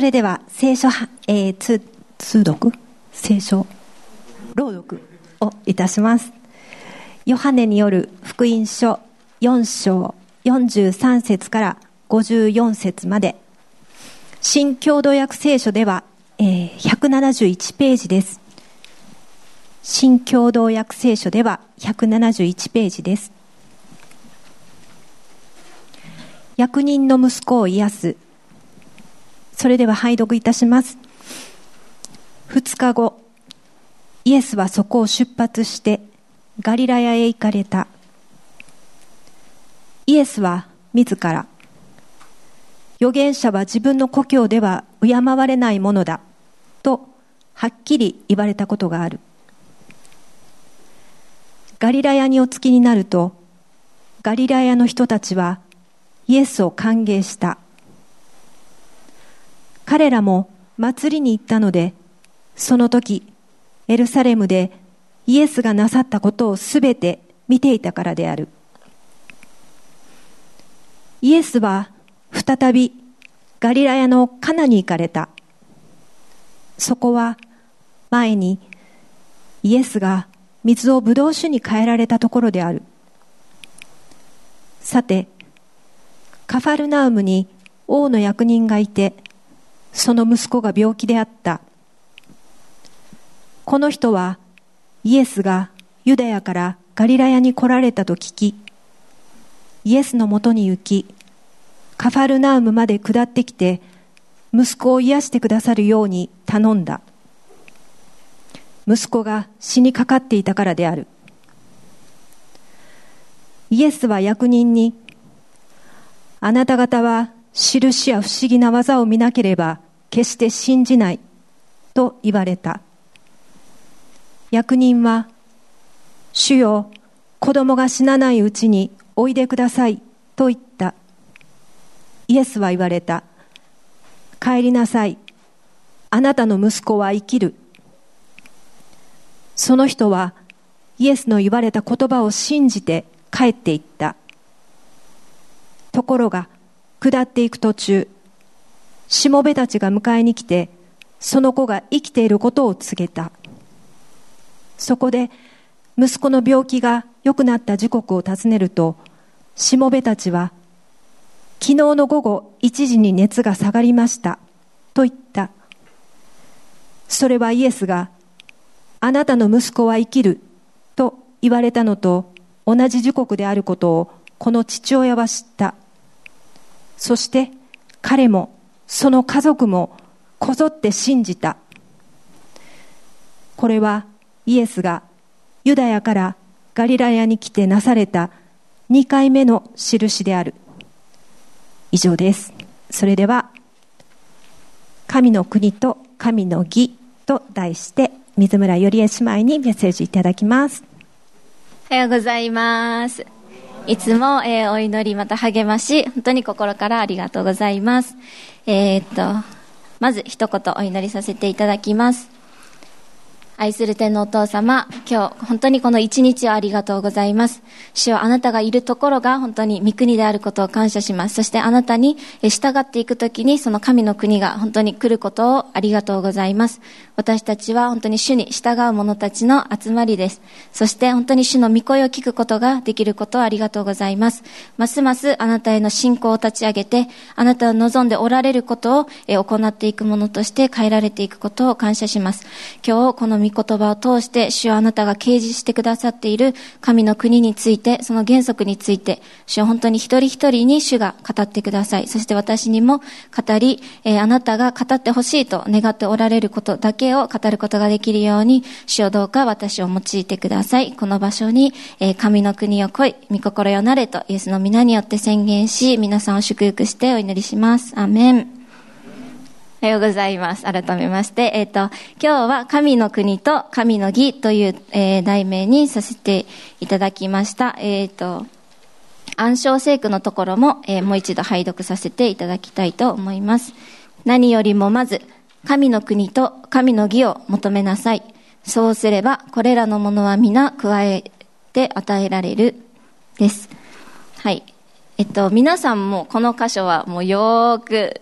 それでは聖書、えー、通通読？聖書？朗読をいたします。ヨハネによる福音書4章43節から54節まで。新共同訳聖書では、えー、171ページです。新共同訳聖書では171ページです。役人の息子を癒す。それでは拝読いたします。二日後、イエスはそこを出発してガリラヤへ行かれた。イエスは自ら、預言者は自分の故郷では敬われないものだ、とはっきり言われたことがある。ガリラヤにお着きになると、ガリラヤの人たちはイエスを歓迎した。彼らも祭りに行ったので、その時、エルサレムでイエスがなさったことをすべて見ていたからである。イエスは再びガリラヤのカナに行かれた。そこは前にイエスが水をブドウ酒に変えられたところである。さて、カファルナウムに王の役人がいて、その息子が病気であった。この人はイエスがユダヤからガリラヤに来られたと聞き、イエスのもとに行き、カファルナウムまで下ってきて、息子を癒してくださるように頼んだ。息子が死にかかっていたからである。イエスは役人に、あなた方は印や不思議な技を見なければ決して信じないと言われた。役人は、主よ、子供が死なないうちにおいでくださいと言った。イエスは言われた。帰りなさい。あなたの息子は生きる。その人はイエスの言われた言葉を信じて帰っていった。ところが、下っていく途中、しもべたちが迎えに来て、その子が生きていることを告げた。そこで、息子の病気が良くなった時刻を尋ねると、しもべたちは、昨日の午後1時に熱が下がりました、と言った。それはイエスが、あなたの息子は生きる、と言われたのと同じ時刻であることを、この父親は知った。そして彼もその家族もこぞって信じた。これはイエスがユダヤからガリラヤに来てなされた2回目の印である。以上です。それでは、神の国と神の義と題して、水村よりえ姉妹にメッセージいただきます。おはようございます。いつも、えー、お祈りまた励まし、本当に心からありがとうございます。えー、っと、まず一言お祈りさせていただきます。愛する天のお父様、今日本当にこの一日をありがとうございます。主はあなたがいるところが本当に御国であることを感謝します。そしてあなたに従っていくときにその神の国が本当に来ることをありがとうございます。私たちは本当に主に従う者たちの集まりです。そして本当に主の御声を聞くことができることをありがとうございます。ますますあなたへの信仰を立ち上げて、あなたを望んでおられることを行っていくものとして変えられていくことを感謝します。今日この言葉を通して、主はあなたが掲示してくださっている神の国について、その原則について、主は本当に一人一人に主が語ってください。そして私にも語り、えー、あなたが語ってほしいと願っておられることだけを語ることができるように、主をどうか私を用いてください。この場所に、えー、神の国を来い、御心よなれとイエスの皆によって宣言し、皆さんを祝福してお祈りします。アメン。おはようございます。改めまして、えっ、ー、と、今日は神の国と神の義という、えー、題名にさせていただきました。えっ、ー、と、暗唱聖句のところも、え、もう一度拝読させていただきたいと思います。何よりもまず、神の国と神の義を求めなさい。そうすれば、これらのものは皆加えて与えられる。です。はい。えっと、皆さんもこの箇所はもうよーく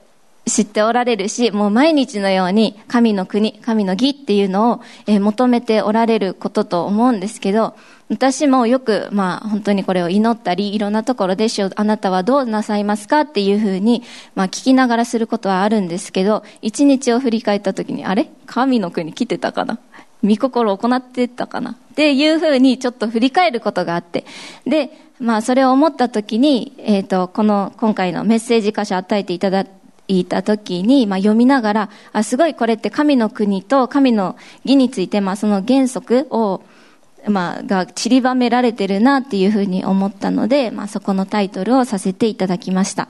知っておられるし、もう毎日のように神の国、神の義っていうのを、え、求めておられることと思うんですけど、私もよく、まあ、本当にこれを祈ったり、いろんなところで、あなたはどうなさいますかっていうふうに、まあ、聞きながらすることはあるんですけど、一日を振り返った時に、あれ？神の国来てたかな？御心を行ってたかな？っていうふうにちょっと振り返ることがあって。で、まあ、それを思った時に、えっ、ー、と、この、今回のメッセージ箇所与えていただいいた時に、まあ、読みながら、あ、すごいこれって神の国と神の義について、まあ、その原則を、まあ、が散りばめられてるなっていうふうに思ったので、まあ、そこのタイトルをさせていただきました。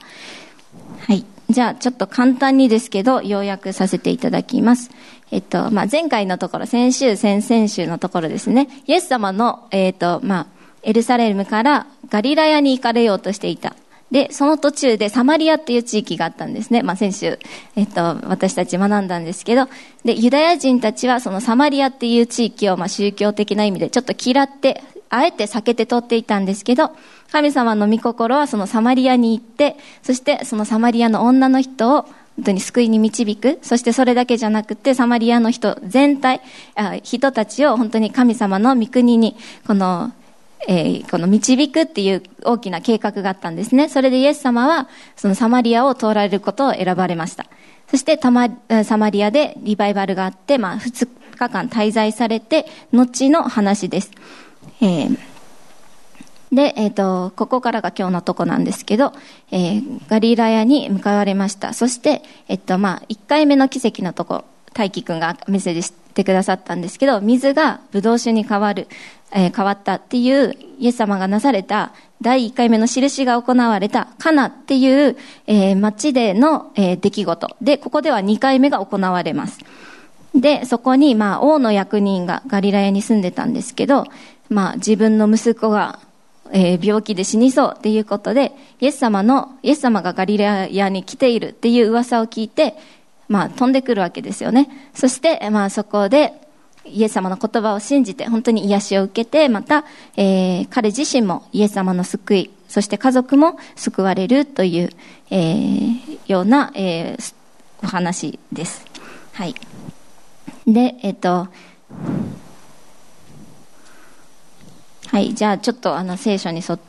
はい。じゃあ、ちょっと簡単にですけど、要約させていただきます。えっと、まあ、前回のところ、先週、先々週のところですね、イエス様の、えっと、まあ、エルサレムからガリラヤに行かれようとしていた。で、その途中でサマリアっていう地域があったんですね。まあ、先週、えっと、私たち学んだんですけど、で、ユダヤ人たちはそのサマリアっていう地域を、まあ、宗教的な意味でちょっと嫌って、あえて避けて通っていたんですけど、神様の御心はそのサマリアに行って、そしてそのサマリアの女の人を本当に救いに導く。そしてそれだけじゃなくて、サマリアの人全体、人たちを本当に神様の御国に、このえー、この導くっていう大きな計画があったんですね。それでイエス様は、そのサマリアを通られることを選ばれました。そしてたまサマリアでリバイバルがあって、まあ、2日間滞在されて、後の話です。えー、で、えっ、ー、と、ここからが今日のとこなんですけど、え、ガリラヤに向かわれました。そして、えっ、と、まあ、1回目の奇跡のとこ、大輝くんがメッセージてくださったんですけど、水がブドウ酒に変わる。えー、変わったっていうイエス様がなされた第1回目の印が行われたカナっていう、えー、町での、えー、出来事でここでは2回目が行われますでそこに、まあ、王の役人がガリラヤに住んでたんですけど、まあ、自分の息子が、えー、病気で死にそうっていうことでイエス様のイエス様がガリラヤに来ているっていう噂を聞いて、まあ、飛んでくるわけですよねそして、まあ、そこでイエス様の言葉を信じて本当に癒しを受けてまた、えー、彼自身もイエス様の救いそして家族も救われるという、えー、ような、えー、お話です。はい。で、えっ、と、はい、じゃあちょっとあの聖書に沿って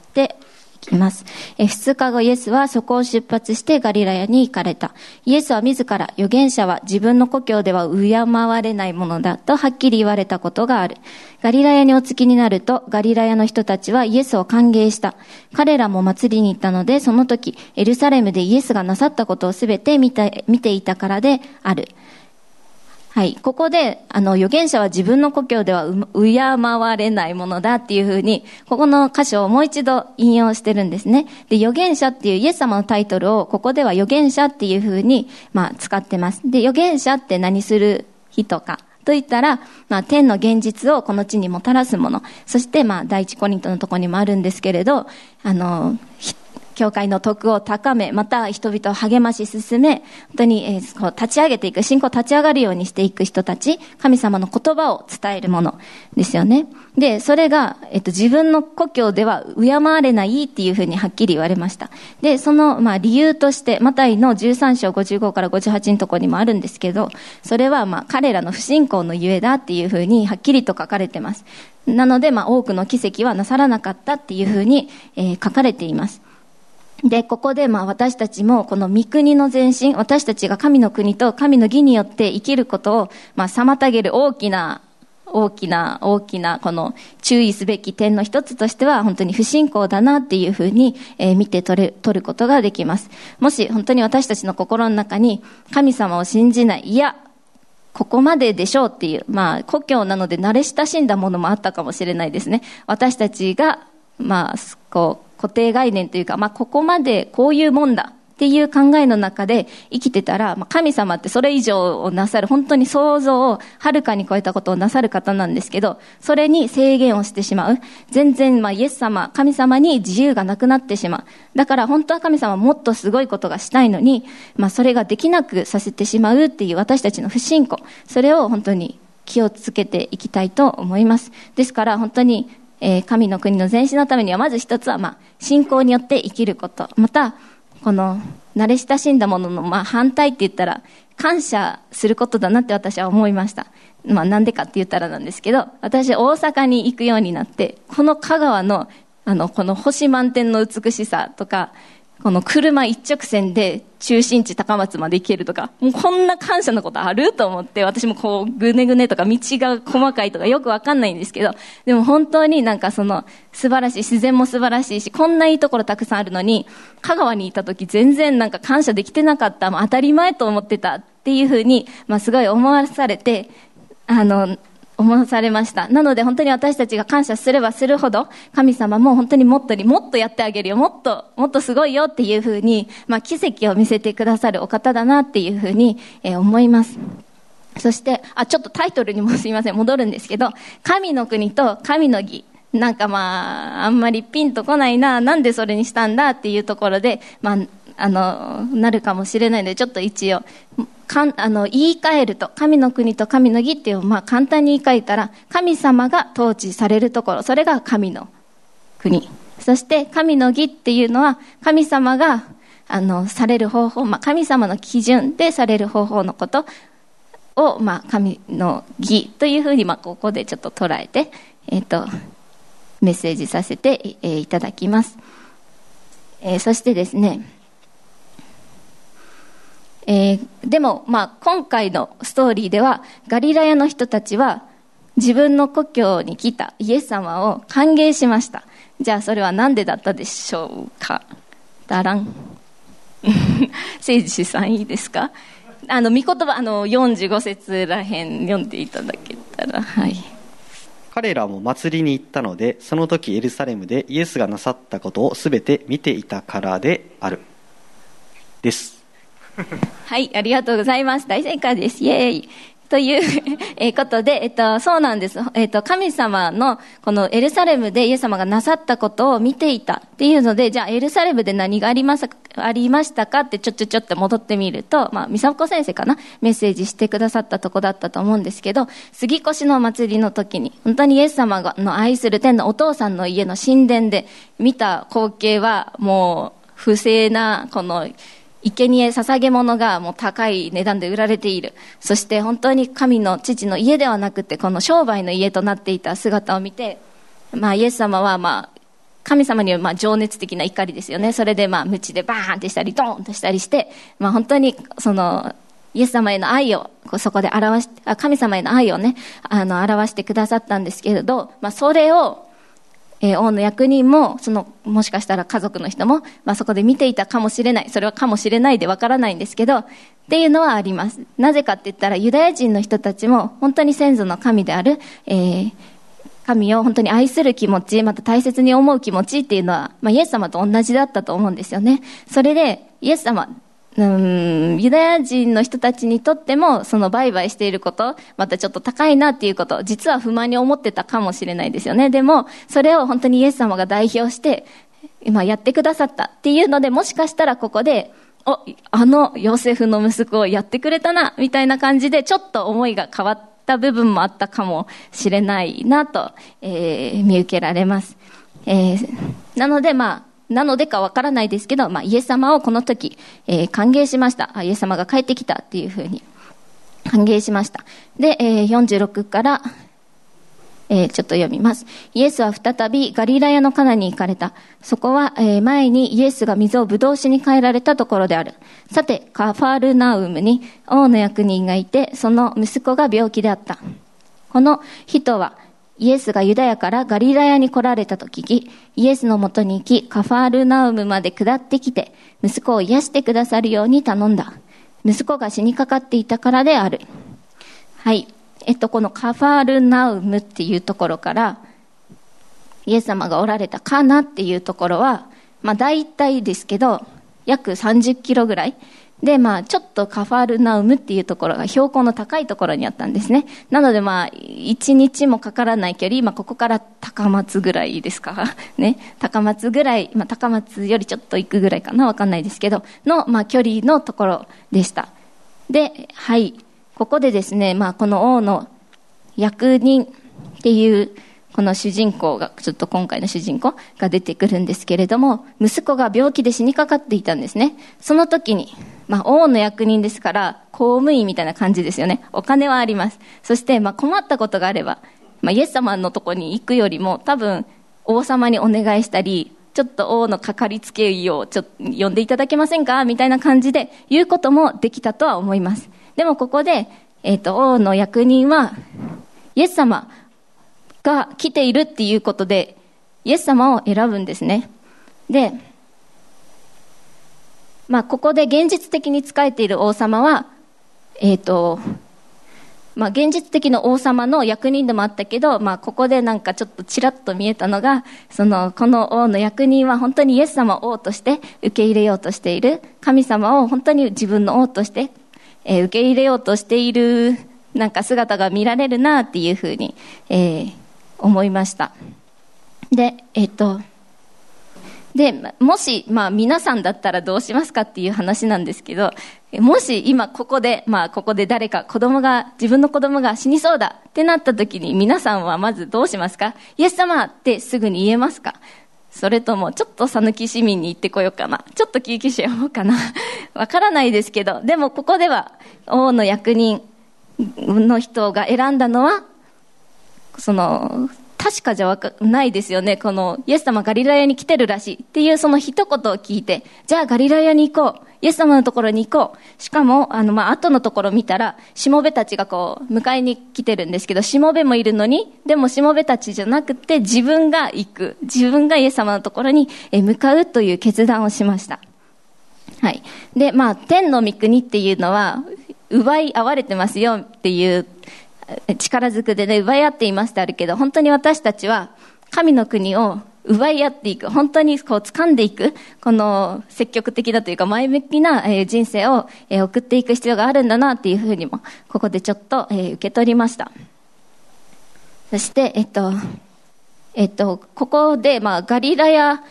きます。え、二日後イエスはそこを出発してガリラヤに行かれた。イエスは自ら預言者は自分の故郷では敬われないものだとはっきり言われたことがある。ガリラヤにお着きになると、ガリラヤの人たちはイエスを歓迎した。彼らも祭りに行ったので、その時、エルサレムでイエスがなさったことをすべて見て、見ていたからである。はい。ここで、あの、預言者は自分の故郷では敬われないものだっていうふうに、ここの箇所をもう一度引用してるんですね。で、預言者っていうイエス様のタイトルを、ここでは預言者っていうふうに、まあ、使ってます。で、預言者って何する人か。と言ったら、まあ、天の現実をこの地にもたらすもの。そして、まあ、第一コリントのとこにもあるんですけれど、あの、教会の徳を高め、また人々を励まし進め、本当に、えー、こう立ち上げていく、信仰立ち上がるようにしていく人たち、神様の言葉を伝えるものですよね。で、それが、えっと、自分の故郷では敬われないっていうふうにはっきり言われました。で、その、まあ、理由として、マタイの13章55から58のところにもあるんですけど、それは、まあ、彼らの不信仰のゆえだっていうふうにはっきりと書かれてます。なので、まあ、多くの奇跡はなさらなかったっていうふうに、えー、書かれています。で、ここでまあ私たちもこの御国の前進、私たちが神の国と神の義によって生きることをまあ妨げる大きな、大きな、大きなこの注意すべき点の一つとしては本当に不信仰だなっていうふうに、えー、見て取れ、取ることができます。もし本当に私たちの心の中に神様を信じない、いや、ここまででしょうっていう、まあ故郷なので慣れ親しんだものもあったかもしれないですね。私たちが、まあ、こう、固定概念というか、まあ、ここまでこういうもんだっていう考えの中で生きてたら、まあ、神様ってそれ以上をなさる、本当に想像をはるかに超えたことをなさる方なんですけど、それに制限をしてしまう。全然、まあ、イエス様、神様に自由がなくなってしまう。だから本当は神様もっとすごいことがしたいのに、まあ、それができなくさせてしまうっていう私たちの不信仰。それを本当に気をつけていきたいと思います。ですから本当にえー、神の国の前進のためには、まず一つは、まあ、信仰によって生きること。また、この慣れ親しんだものの、まあ、反対って言ったら感謝することだなって私は思いました。まあなんでかって言ったらなんですけど、私大阪に行くようになって、この香川のあの、この星満点の美しさとか、この車一直線で中心地高松まで行けるとか、もうこんな感謝のことあると思って、私もこう、ぐねぐねとか道が細かいとかよくわかんないんですけど、でも本当になんかその、素晴らしい、自然も素晴らしいし、こんないいところたくさんあるのに、香川にいた時全然なんか感謝できてなかった、当たり前と思ってたっていうふうに、まあすごい思わされて、あの、思わされました。なので本当に私たちが感謝すればするほど、神様も本当にもっとにもっとやってあげるよ、もっと、もっとすごいよっていうふうに、まあ奇跡を見せてくださるお方だなっていうふうに、えー、思います。そして、あ、ちょっとタイトルにもすいません、戻るんですけど、神の国と神の義。なんかまあ、あんまりピンとこないな、なんでそれにしたんだっていうところで、まあ、あの、なるかもしれないので、ちょっと一応、かんあの言い換えると、神の国と神の義っていう、まあ、簡単に言い換えたら、神様が統治されるところ、それが神の国。そして神の義っていうのは、神様があのされる方法、まあ、神様の基準でされる方法のことを、まあ、神の義というふうに、まあ、ここでちょっと捉えて、えっ、ー、と、メッセージさせて、えー、いただきます。えー、そしてですね、えー、でも、まあ、今回のストーリーでは、ガリラヤの人たちは、自分の故郷に来たイエス様を歓迎しました。じゃあ、それは何でだったでしょうか？だらん。聖司さんいいですか？あの、御言葉、あの、45節らへん読んでいただけたら、はい。彼らも祭りに行ったので、その時エルサレムでイエスがなさったことをすべて見ていたからである。です。はい、ありがとうございます。大正解です。イェーイ。という ことで、えっと、そうなんです。えっと、神様の、このエルサレムでイエス様がなさったことを見ていたっていうので、じゃあエルサレムで何がありますありましたかってちょちょちょって戻ってみると、まあ、美佐子先生かな？メッセージしてくださったとこだったと思うんですけど、杉越の祭りの時に、本当にイエス様の愛する天のお父さんの家の神殿で見た光景は、もう、不正な、この、生贄捧げ物がもう高い値段で売られている。そして本当に神の父の家ではなくて、この商売の家となっていた姿を見て、まあイエス様はまあ、神様にはまあ情熱的な怒りですよね。それでまあ、鞭でバーンってしたり、ドーンとしたりして、まあ本当にその、イエス様への愛をそこで表して、神様への愛をね、あの、表してくださったんですけれど、まあそれをえー、王の役人も、その、もしかしたら家族の人も、まあ、そこで見ていたかもしれない。それはかもしれないでわからないんですけど、っていうのはあります。なぜかって言ったら、ユダヤ人の人たちも、本当に先祖の神である、えー、神を本当に愛する気持ち、また大切に思う気持ちっていうのは、まあ、イエス様と同じだったと思うんですよね。それで、イエス様、うんユダヤ人の人たちにとっても、その売買していること、またちょっと高いなっていうこと、実は不満に思ってたかもしれないですよね。でも、それを本当にイエス様が代表して、今やってくださったっていうので、もしかしたらここで、お、あのヨセフの息子をやってくれたな、みたいな感じで、ちょっと思いが変わった部分もあったかもしれないなと、えー、見受けられます。えー、なので、まあ、なのでかわからないですけど、まあ、イエス様をこの時、えー、歓迎しました。あイエス様が帰ってきたっていうふうに歓迎しました。で、えー、46から、えー、ちょっと読みます。イエスは再びガリラヤのカナに行かれた。そこは、えー、前にイエスが水をブドウ酒に変えられたところである。さて、カファールナウムに王の役人がいて、その息子が病気であった。この人は、イエスがユダヤからガリラヤに来られたと聞き、イエスのもとに行き、カファールナウムまで下ってきて、息子を癒してくださるように頼んだ。息子が死にかかっていたからである。はい。えっと、このカファールナウムっていうところから、イエス様がおられたカナっていうところは、まあ大体ですけど、約30キロぐらい。で、まあ、ちょっとカファルナウムっていうところが標高の高いところにあったんですね。なので、まあ、一日もかからない距離、まあ、ここから高松ぐらいですか？ね。高松ぐらい、まあ、高松よりちょっと行くぐらいかな？わかんないですけど、の、まあ、距離のところでした。で、はい。ここでですね、まあ、この王の役人っていうこの主人公が、ちょっと今回の主人公が出てくるんですけれども、息子が病気で死にかかっていたんですね。その時に、まあ、王の役人ですから、公務員みたいな感じですよね。お金はあります。そして、まあ、困ったことがあれば、まあ、イエス様のとこに行くよりも、多分、王様にお願いしたり、ちょっと王のかかりつけ医をちょっと呼んでいただけませんか？みたいな感じで言うこともできたとは思います。でもここで、えっ、ー、と、王の役人は、イエス様が来ているっていうことで、イエス様を選ぶんですね。で、まあ、ここで現実的に仕えている王様は、えっ、ー、と、まあ、現実的な王様の役人でもあったけど、まあ、ここでなんかちょっとちらっと見えたのが、その、この王の役人は本当にイエス様を王として受け入れようとしている。神様を本当に自分の王として、えー、受け入れようとしている、なんか姿が見られるなっていうふうに、えー、思いました。で、えっ、と、で、もし、まあ皆さんだったらどうしますかっていう話なんですけど、もし今ここで、まあここで誰か子供が、自分の子供が死にそうだってなった時に皆さんはまずどうしますか？イエス様ってすぐに言えますか？それともちょっと讃岐市民に行ってこようかな？ちょっと救急車呼ぼうかな？わからないですけど、でもここでは王の役人の人が選んだのは、その、確かじゃわかないですよね。この、イエス様ガリラヤに来てるらしいっていうその一言を聞いて、じゃあガリラヤに行こう。イエス様のところに行こう。しかも、あの、まあ、後のところ見たら、しもべたちがこう、迎えに来てるんですけど、しもべもいるのに、でもしもべたちじゃなくて、自分が行く。自分がイエス様のところに向かうという決断をしました。はい。で、まあ、天の御国っていうのは、奪い合われてますよっていう力ずくでね、奪い合っていますってあるけど、本当に私たちは神の国を奪い合っていく、本当にこう掴んでいく、この積極的だというか前向きな人生を送っていく必要があるんだなっていうふうにも、ここでちょっと受け取りました。そして、えっと、えっと、ここで、まあ、ガリラヤ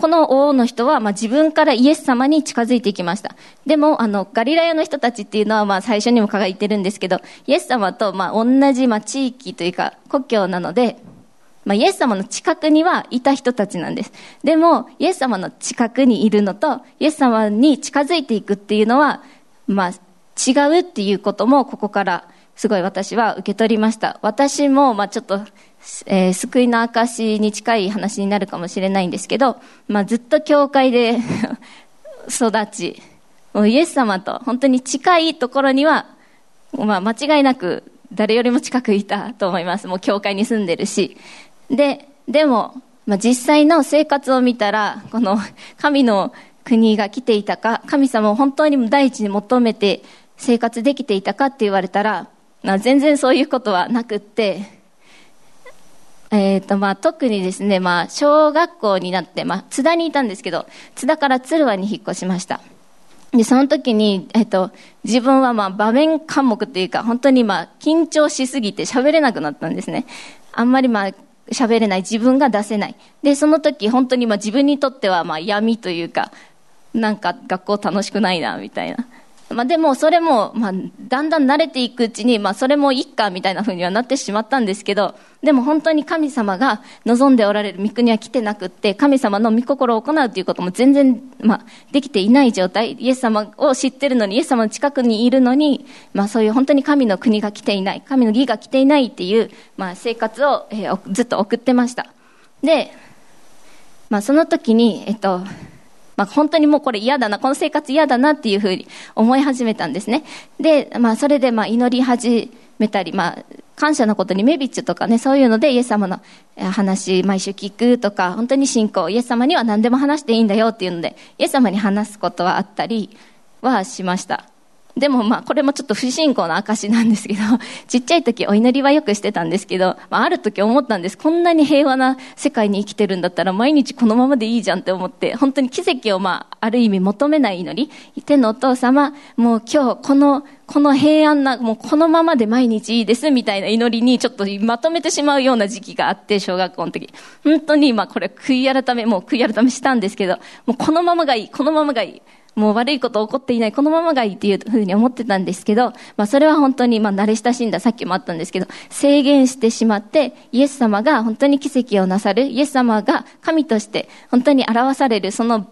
この王の人は、まあ、自分からイエス様に近づいていきました。でも、あの、ガリラヤの人たちっていうのは、まあ、最初にも書いてるんですけど、イエス様と、まあ、同じ、まあ、地域というか、故郷なので、まあ、イエス様の近くにはいた人たちなんです。でも、イエス様の近くにいるのと、イエス様に近づいていくっていうのは、まあ、違うっていうことも、ここから、すごい私は受け取りました。私も、まあ、ちょっと、えー、救いの証に近い話になるかもしれないんですけど、まあ、ずっと教会で 育ち、もうイエス様と本当に近いところには、まあ、間違いなく誰よりも近くいたと思います。もう教会に住んでるし。で、でも、まあ、実際の生活を見たら、この神の国が来ていたか、神様を本当に第一に求めて生活できていたかって言われたら、まあ、全然そういうことはなくって、え、ー、と、まあ、特にですね、まあ、小学校になって、まあ、津田にいたんですけど、津田から鶴和に引っ越しました。で、その時に、え、ー、と、自分はまあ、場面科目っていうか、本当にまあ、緊張しすぎて喋れなくなったんですね。あんまりまあ、喋れない、自分が出せない。で、その時、本当にまあ、自分にとってはまあ、闇というか、なんか学校楽しくないな、みたいな。まあ、でもそれも、まあ、だんだん慣れていくうちに、まあ、それもいっかみたいな風にはなってしまったんですけど、でも本当に神様が望んでおられる御国は来てなくって、神様の御心を行うということも全然、まあ、できていない状態、イエス様を知ってるのに、イエス様の近くにいるのに、まあ、そういう本当に神の国が来ていない、神の義が来ていないっていう、まあ、生活を、えー、ずっと送ってました。で、まあ、その時に、えっと、まあ、本当にもうこれ嫌だな、この生活嫌だなっていうふうに思い始めたんですね。で、まあ、それでまあ祈り始めたり、まあ、感謝のことにメビッチとかね、そういうのでイエス様の話、毎週聞くとか、本当に信仰、イエス様には何でも話していいんだよっていうので、イエス様に話すことはあったりはしました。でもまあこれもちょっと不信仰の証なんですけど、ちっちゃい時お祈りはよくしてたんですけど、まあ、ある時思ったんです。こんなに平和な世界に生きてるんだったら毎日このままでいいじゃんって思って、本当に奇跡をまあある意味求めない祈り。天のお父様、もう今日この、この平安な、もうこのままで毎日いいですみたいな祈りにちょっとまとめてしまうような時期があって、小学校の時。本当にまあこれ悔い改め、もう悔い改めしたんですけど、もうこのままがいい、このままがいい。もう悪いこと起こっていない、このままがいいっていうふうに思ってたんですけど、まあそれは本当に、まあ慣れ親しんだ、さっきもあったんですけど、制限してしまって、イエス様が本当に奇跡をなさる、イエス様が神として本当に表される、その、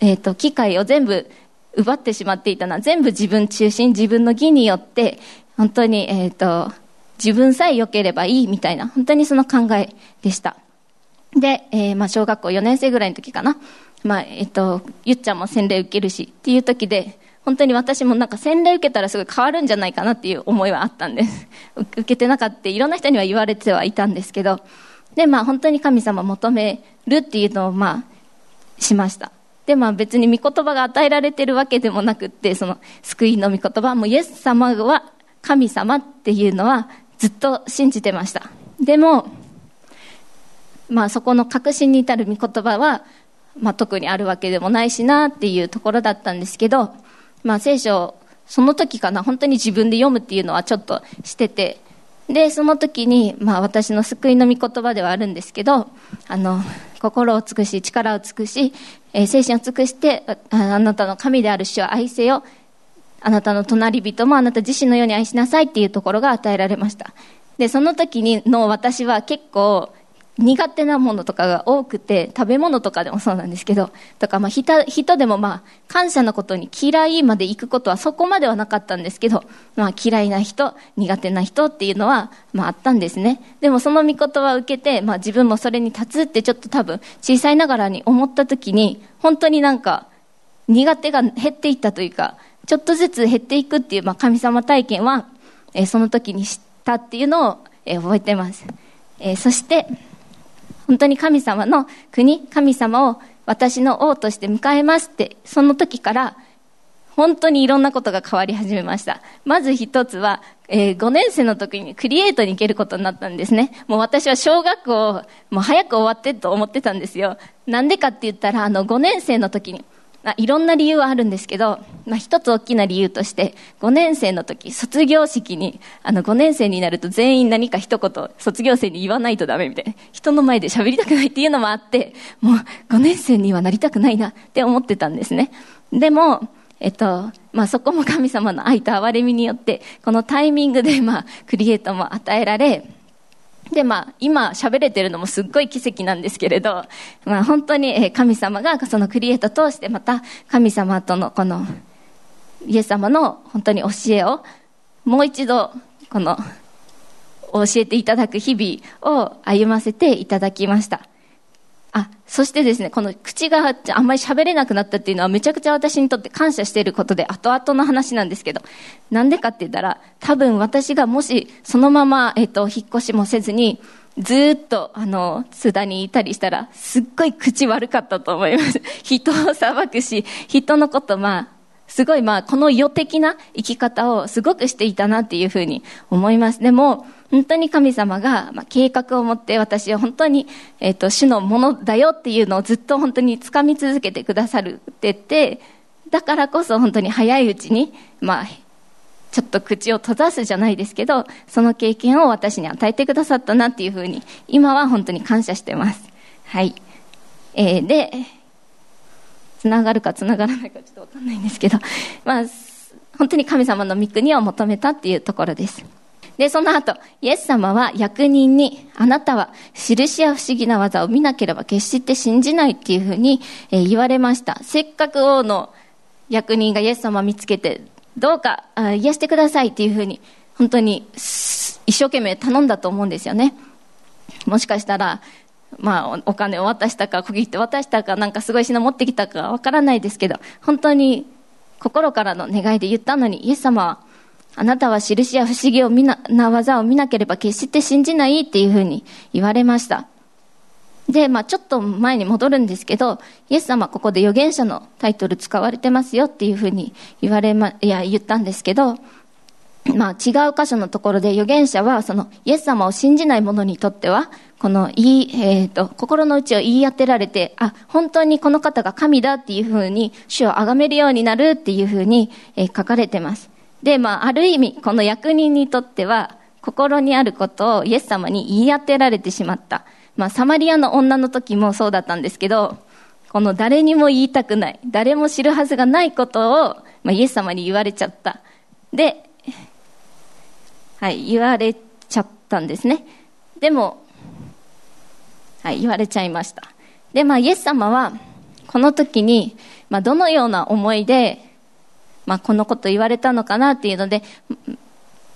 えっ、ー、と、機会を全部奪ってしまっていたな。全部自分中心、自分の義によって、本当に、えっ、ー、と、自分さえ良ければいいみたいな、本当にその考えでした。で、えー、まあ小学校4年生ぐらいの時かな。まあ、えっと、ゆっちゃんも洗礼受けるしっていう時で、本当に私もなんか洗礼受けたらすごい変わるんじゃないかなっていう思いはあったんです。受けてなかった、いろんな人には言われてはいたんですけど、で、まあ本当に神様求めるっていうのをまあ、しました。で、まあ別に御言葉が与えられてるわけでもなくって、その救いの御言葉もイエス様は神様っていうのはずっと信じてました。でも、まあそこの確信に至る御言葉は、まあ、特にあるわけでもないしなっていうところだったんですけど、まあ、聖書その時かな本当に自分で読むっていうのはちょっとしててでその時に、まあ、私の救いの御言葉ではあるんですけどあの心を尽くし力を尽くし、えー、精神を尽くしてあなたの神である主を愛せよあなたの隣人もあなた自身のように愛しなさいっていうところが与えられました。でその時にの私は結構苦手なものとかが多くて、食べ物とかでもそうなんですけど、とかまあ人人でもまあ感謝のことに嫌いまで行くことはそこまではなかったんですけど、まあ嫌いな人、苦手な人っていうのはまああったんですね。でもその御言葉を受けて、まあ自分もそれに立つってちょっと多分小さいながらに思った時に、本当になんか苦手が減っていったというか、ちょっとずつ減っていくっていう、まあ、神様体験は、えー、その時に知ったっていうのを、えー、覚えてます。えー、そして、本当に神様の国、神様を私の王として迎えますって、その時から、本当にいろんなことが変わり始めました。まず一つは、えー、5年生の時にクリエイトに行けることになったんですね。もう私は小学校、もう早く終わってと思ってたんですよ。なんでかって言ったら、あの5年生の時に、まあ、いろんな理由はあるんですけど、まあ、一つ大きな理由として、5年生の時、卒業式に、あの、5年生になると全員何か一言、卒業生に言わないとダメみたいな。人の前で喋りたくないっていうのもあって、もう5年生にはなりたくないなって思ってたんですね。でも、えっと、まあ、そこも神様の愛と憐れみによって、このタイミングで、まあ、クリエイトも与えられ、で、まあ、今喋れてるのもすっごい奇跡なんですけれど、まあ、本当に神様がそのクリエイト通してまた神様とのこのイエス様の本当に教えをもう一度この教えていただく日々を歩ませていただきました。あ、そしてですね、この口があんまり喋れなくなったっていうのはめちゃくちゃ私にとって感謝していることで後々の話なんですけど、なんでかって言ったら、多分私がもしそのまま、えっ、と、引っ越しもせずに、ずっと、あの、津田にいたりしたら、すっごい口悪かったと思います。人を裁くし、人のこと、まあ、すごいまあ、この世的な生き方をすごくしていたなっていうふうに思います。でも、本当に神様が、まあ、計画を持って私は本当に、えっ、ー、と、主のものだよっていうのをずっと本当に掴み続けてくださるってて、だからこそ本当に早いうちに、まあ、ちょっと口を閉ざすじゃないですけど、その経験を私に与えてくださったなっていうふうに、今は本当に感謝してます。はい。えー、で、つながるかつながらないかちょっとわかんないんですけど、まあ、本当に神様の御国を求めたっていうところです。で、その後、イエス様は役人に、あなたは印や不思議な技を見なければ決して信じないっていうふうに、え、言われました。せっかく王の役人がイエス様を見つけて、どうか癒してくださいっていうふうに、本当に一生懸命頼んだと思うんですよね。もしかしたら、まあ、お金を渡したか、小切って渡したか、なんかすごい品持ってきたかわからないですけど、本当に心からの願いで言ったのに、イエス様はあなたは印や不思議を見な、な技を見なければ決して信じないっていうふうに言われました。で、まあちょっと前に戻るんですけど、イエス様ここで預言者のタイトル使われてますよっていうふうに言われま、いや、言ったんですけど、まあ違う箇所のところで預言者はそのイエス様を信じない者にとっては、このいい、えっ、ー、と、心の内を言い当てられて、あ、本当にこの方が神だっていうふうに主を崇めるようになるっていうふうに、えー、書かれてます。で、まあ、ある意味、この役人にとっては、心にあることをイエス様に言い当てられてしまった。まあ、サマリアの女の時もそうだったんですけど、この誰にも言いたくない、誰も知るはずがないことを、まあ、イエス様に言われちゃった。で、はい、言われちゃったんですね。でも、はい、言われちゃいました。で、まあ、イエス様は、この時に、まあ、どのような思いで、まあ、このこと言われたのかなっていうので、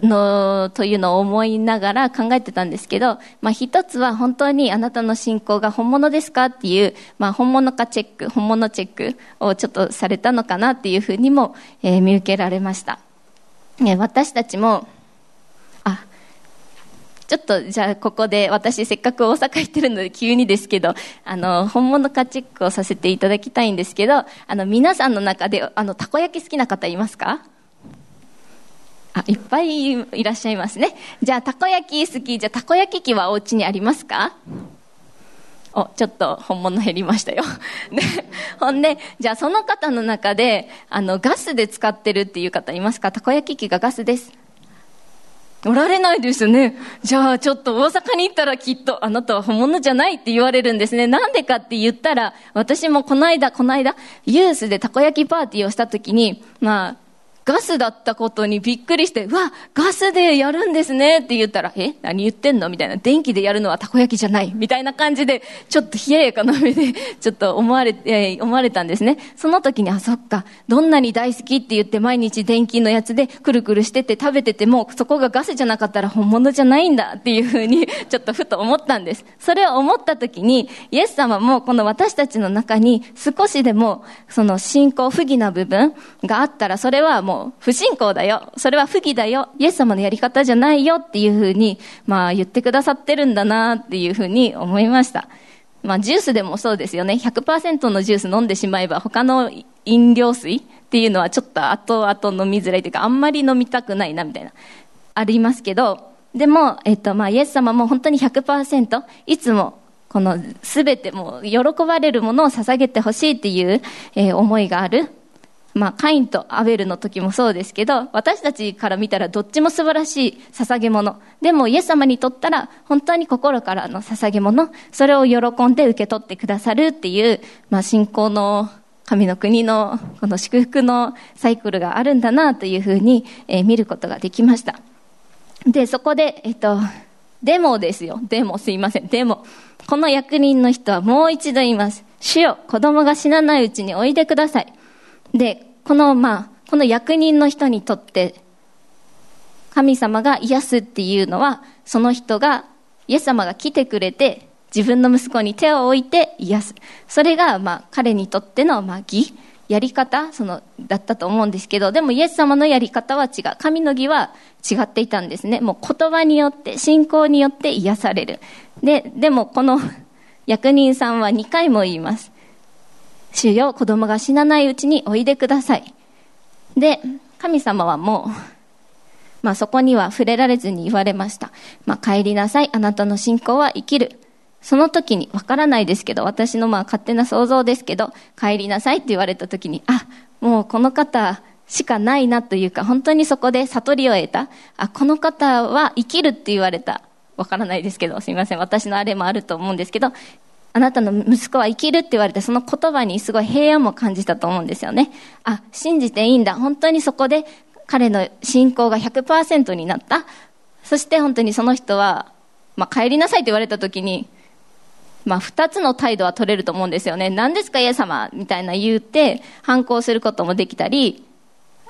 の、というのを思いながら考えてたんですけど、まあ一つは本当にあなたの信仰が本物ですかっていう、まあ本物かチェック、本物チェックをちょっとされたのかなっていうふうにも、えー、見受けられました。えー、私たちも、ちょっとじゃあここで私せっかく大阪行ってるので急にですけど、あの、本物かチェックをさせていただきたいんですけど、あの皆さんの中であのたこ焼き好きな方いますか？あ、いっぱいいらっしゃいますね。じゃあ、たこ焼き好き。じゃあ、たこ焼き器はお家にありますか？お、ちょっと本物減りましたよ。で、ほんで、じゃあその方の中で、あの、ガスで使ってるっていう方いますか？たこ焼き器がガスです。おられないですね。じゃあちょっと大阪に行ったらきっとあなたは本物じゃないって言われるんですね。なんでかって言ったら、私もこの間、この間、ユースでたこ焼きパーティーをした時に、まあ、ガスだったことにびっくりして、うわ、ガスでやるんですねって言ったら、え何言ってんの？みたいな。電気でやるのはたこ焼きじゃない。みたいな感じで、ちょっと冷ややかな目で、ちょっと思われ、えー、思われたんですね。その時に、あ、そっか。どんなに大好きって言って毎日電気のやつでくるくるしてて食べてても、そこがガスじゃなかったら本物じゃないんだっていうふうに、ちょっとふと思ったんです。それを思った時に、イエス様もこの私たちの中に少しでも、その信仰不義な部分があったら、それはもうもう不信仰だよ。それは不義だよ。イエス様のやり方じゃないよっていうふうに、まあ言ってくださってるんだなっていうふうに思いました。まあジュースでもそうですよね。100%のジュース飲んでしまえば他の飲料水っていうのはちょっと後々飲みづらいというか、あんまり飲みたくないなみたいな、ありますけど、でも、えっと、まあ、イエス様も本当に100%、いつも、この、すべてもう、喜ばれるものを捧げてほしいっていう、えー、思いがある。まあ、カインとアベルの時もそうですけど、私たちから見たらどっちも素晴らしい捧げ物。でも、イエス様にとったら、本当に心からの捧げ物、それを喜んで受け取ってくださるっていう、まあ、信仰の神の国のこの祝福のサイクルがあるんだなというふうに、えー、見ることができました。で、そこで、えっと、でもですよ。でも、すいません。でも、この役人の人はもう一度言います。主よ、子供が死なないうちにおいでください。で、この、まあ、この役人の人にとって、神様が癒すっていうのは、その人が、イエス様が来てくれて、自分の息子に手を置いて癒す。それが、まあ、彼にとっての、まあ、義、やり方、その、だったと思うんですけど、でもイエス様のやり方は違う。神の義は違っていたんですね。もう言葉によって、信仰によって癒される。で、でもこの役人さんは2回も言います。主よ、子供が死なないうちにおいでください。で、神様はもう、まあそこには触れられずに言われました。まあ帰りなさい。あなたの信仰は生きる。その時に、わからないですけど、私のまあ勝手な想像ですけど、帰りなさいって言われた時に、あ、もうこの方しかないなというか、本当にそこで悟りを得た。あ、この方は生きるって言われた。わからないですけど、すみません。私のあれもあると思うんですけど、あなたの息子は生きるって言われて、その言葉にすごい平安も感じたと思うんですよね。あ、信じていいんだ。本当にそこで彼の信仰が100%になった。そして本当にその人は、まあ、帰りなさいって言われた時に、まあ、二つの態度は取れると思うんですよね。何ですか、イエス様？みたいな言って、反抗することもできたり、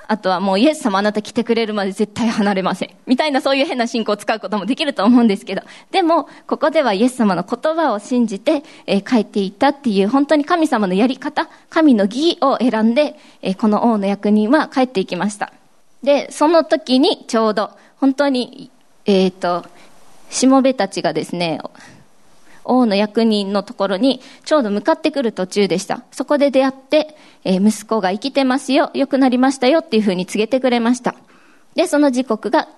あとはもうイエス様あなた来てくれるまで絶対離れません。みたいなそういう変な信仰を使うこともできると思うんですけど、でも、ここではイエス様の言葉を信じて、えー、書いていったっていう、本当に神様のやり方、神の義を選んで、えー、この王の役人は帰っていきました。で、その時にちょうど、本当に、えっ、ー、と、しもべたちがですね、王の役人のところにちょうど向かってくる途中でした。そこで出会って、えー、息子が生きてますよ、良くなりましたよっていうふうに告げてくれました。で、その時刻が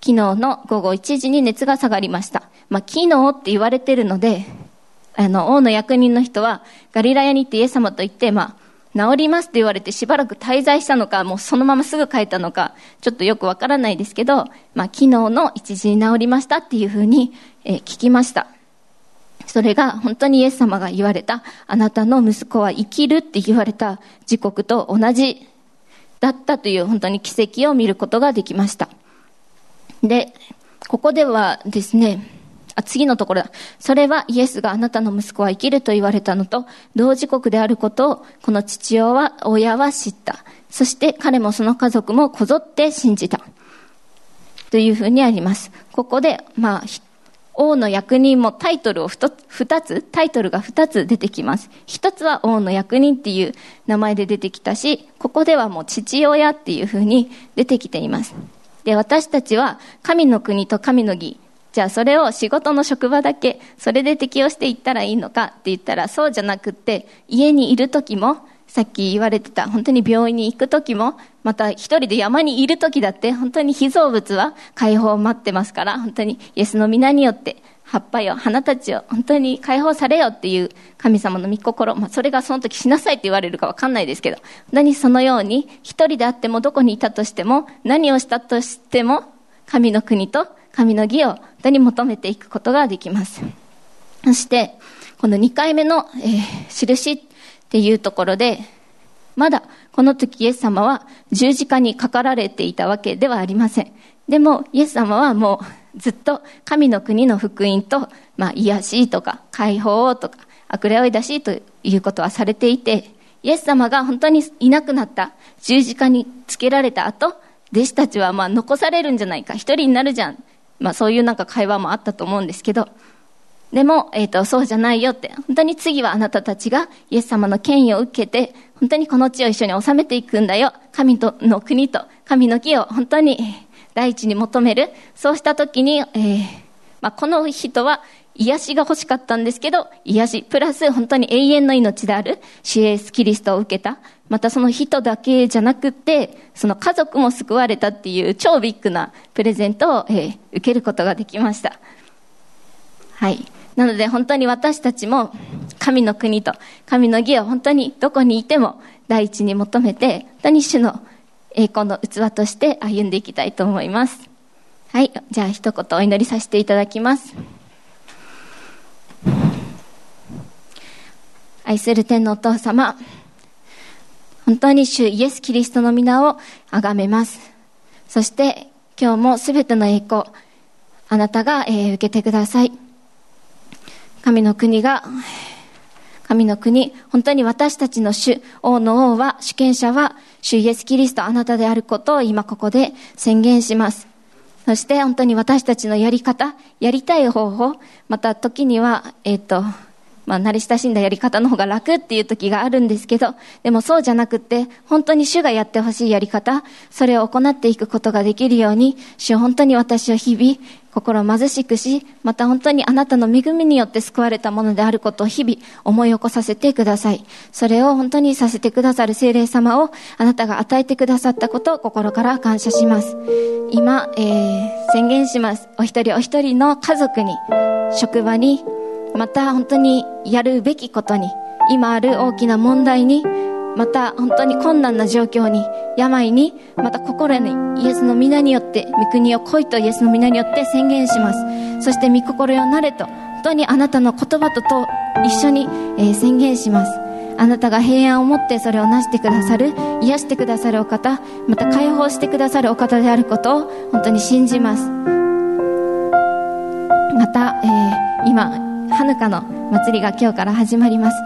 昨日の午後1時に熱が下がりました。まあ、昨日って言われてるので、あの、王の役人の人は、ガリラヤに行ってイエス様と言って、まあ、治りますって言われてしばらく滞在したのか、もうそのまますぐ帰ったのか、ちょっとよくわからないですけど、まあ、昨日の1時に治りましたっていうふうに、えー、聞きました。それが本当にイエス様が言われた、あなたの息子は生きるって言われた時刻と同じだったという本当に奇跡を見ることができました。で、ここではですね、あ、次のところだ。それはイエスがあなたの息子は生きると言われたのと同時刻であることをこの父親は、親は知った。そして彼もその家族もこぞって信じた。というふうにあります。ここで、まあ、王の役人もタイトルを二つ、タイトルが二つ出てきます。一つは王の役人っていう名前で出てきたし、ここではもう父親っていうふうに出てきています。で、私たちは神の国と神の義、じゃあそれを仕事の職場だけ、それで適用していったらいいのかって言ったらそうじゃなくって、家にいる時も、さっき言われてた、本当に病院に行く時も、また一人で山にいる時だって、本当に被造物は解放を待ってますから、本当にイエスの皆によって葉っぱよ、花たちを本当に解放されよっていう神様の御心、まあ、それがその時しなさいって言われるかわかんないですけど、本当にそのように、一人であってもどこにいたとしても、何をしたとしても、神の国と神の義を本当に求めていくことができます。そして、この2回目の、えー、印っていうところで、まだこの時イエス様は十字架にかかられていたわけではありません。でも、イエス様はもうずっと神の国の福音と、まあ、癒しとか解放とか悪霊追い出しということはされていて、イエス様が本当にいなくなった十字架につけられた後、弟子たちはまあ残されるんじゃないか、一人になるじゃん。まあそういうなんか会話もあったと思うんですけど、でも、えっ、ー、と、そうじゃないよって、本当に次はあなたたちがイエス様の権威を受けて、本当にこの地を一緒に治めていくんだよ。神との国と神の義を本当に第一に求める。そうした時に、えー、まあ、この人は癒しが欲しかったんですけど、癒し、プラス本当に永遠の命である、主イエスキリストを受けた。またその人だけじゃなくて、その家族も救われたっていう超ビッグなプレゼントを、えー、受けることができました。はい。なので本当に私たちも神の国と神の義を本当にどこにいても第一に求めて、本当に主の栄光の器として歩んでいきたいと思います。はい。じゃあ一言お祈りさせていただきます。愛する天のお父様、本当に主イエス・キリストの皆を崇めます。そして今日もすべての栄光、あなたが、えー、受けてください。神の国が、神の国、本当に私たちの主、王の王は、主権者は、主イエス・キリストあなたであることを今ここで宣言します。そして本当に私たちのやり方、やりたい方法、また時には、えっ、ー、と、まあ、慣れ親しんだやり方の方が楽っていう時があるんですけど、でもそうじゃなくって、本当に主がやってほしいやり方、それを行っていくことができるように、主本当に私を日々、心貧しくし、また本当にあなたの恵みによって救われたものであることを日々思い起こさせてください。それを本当にさせてくださる精霊様をあなたが与えてくださったことを心から感謝します。今、えー、宣言します。お一人お一人の家族に、職場に、また本当にやるべきことに、今ある大きな問題に、また本当に困難な状況に、病に、また心にイエスの皆によって、御国を来いとイエスの皆によって宣言します。そして御心よなれと、本当にあなたの言葉とと一緒に、え、宣言します。あなたが平安を持ってそれをなしてくださる、癒してくださるお方、また解放してくださるお方であることを本当に信じます。また、えー、今、はぬかの祭りが今日から始まります。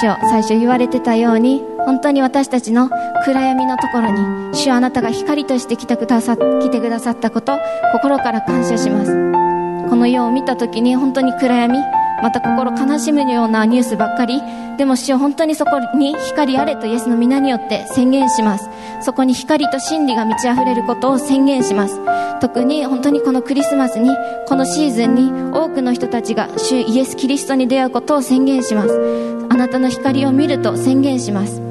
主を最初言われてたように本当に私たちの暗闇のところに主あなたが光として来てくださ来てくださったこと心から感謝します。この世を見た時に本当に暗闇また心悲しむようなニュースばっかり。でも主よ本当にそこに光あれとイエスの皆によって宣言します。そこに光と真理が満ち溢れることを宣言します。特に本当にこのクリスマスにこのシーズンに多くの人たちが主イエス・キリストに出会うことを宣言します。あなたの光を見ると宣言します。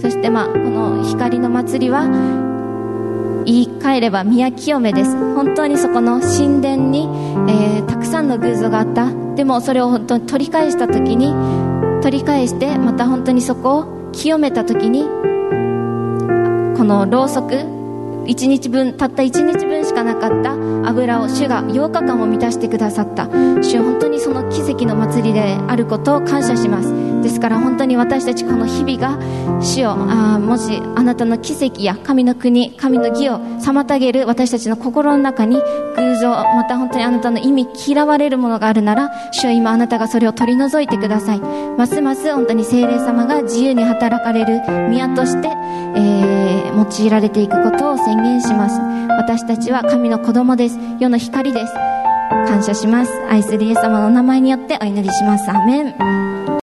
そしてまあこの光の祭りは言い換えれば宮清めです。本当にそこの神殿に、えー、たくさんの偶像があった。でもそれを本当に取り返した時に取り返してまた本当にそこを清めた時にこのろうそく1日分たった1日分しかなかった。油を主が8日間も満たしてくださった。主本当にその奇跡の祭りであることを感謝します。ですから本当に私たちこの日々が主よあもしあなたの奇跡や神の国神の義を妨げる私たちの心の中に偶像また本当にあなたの意味嫌われるものがあるなら主よ今あなたがそれを取り除いてください。ますます本当に聖霊様が自由に働かれる宮として、えー、用いられていくことを宣言します。私たちは神の子供です。世の光です。感謝します。愛するイエス様のお名前によってお祈りします。アメン。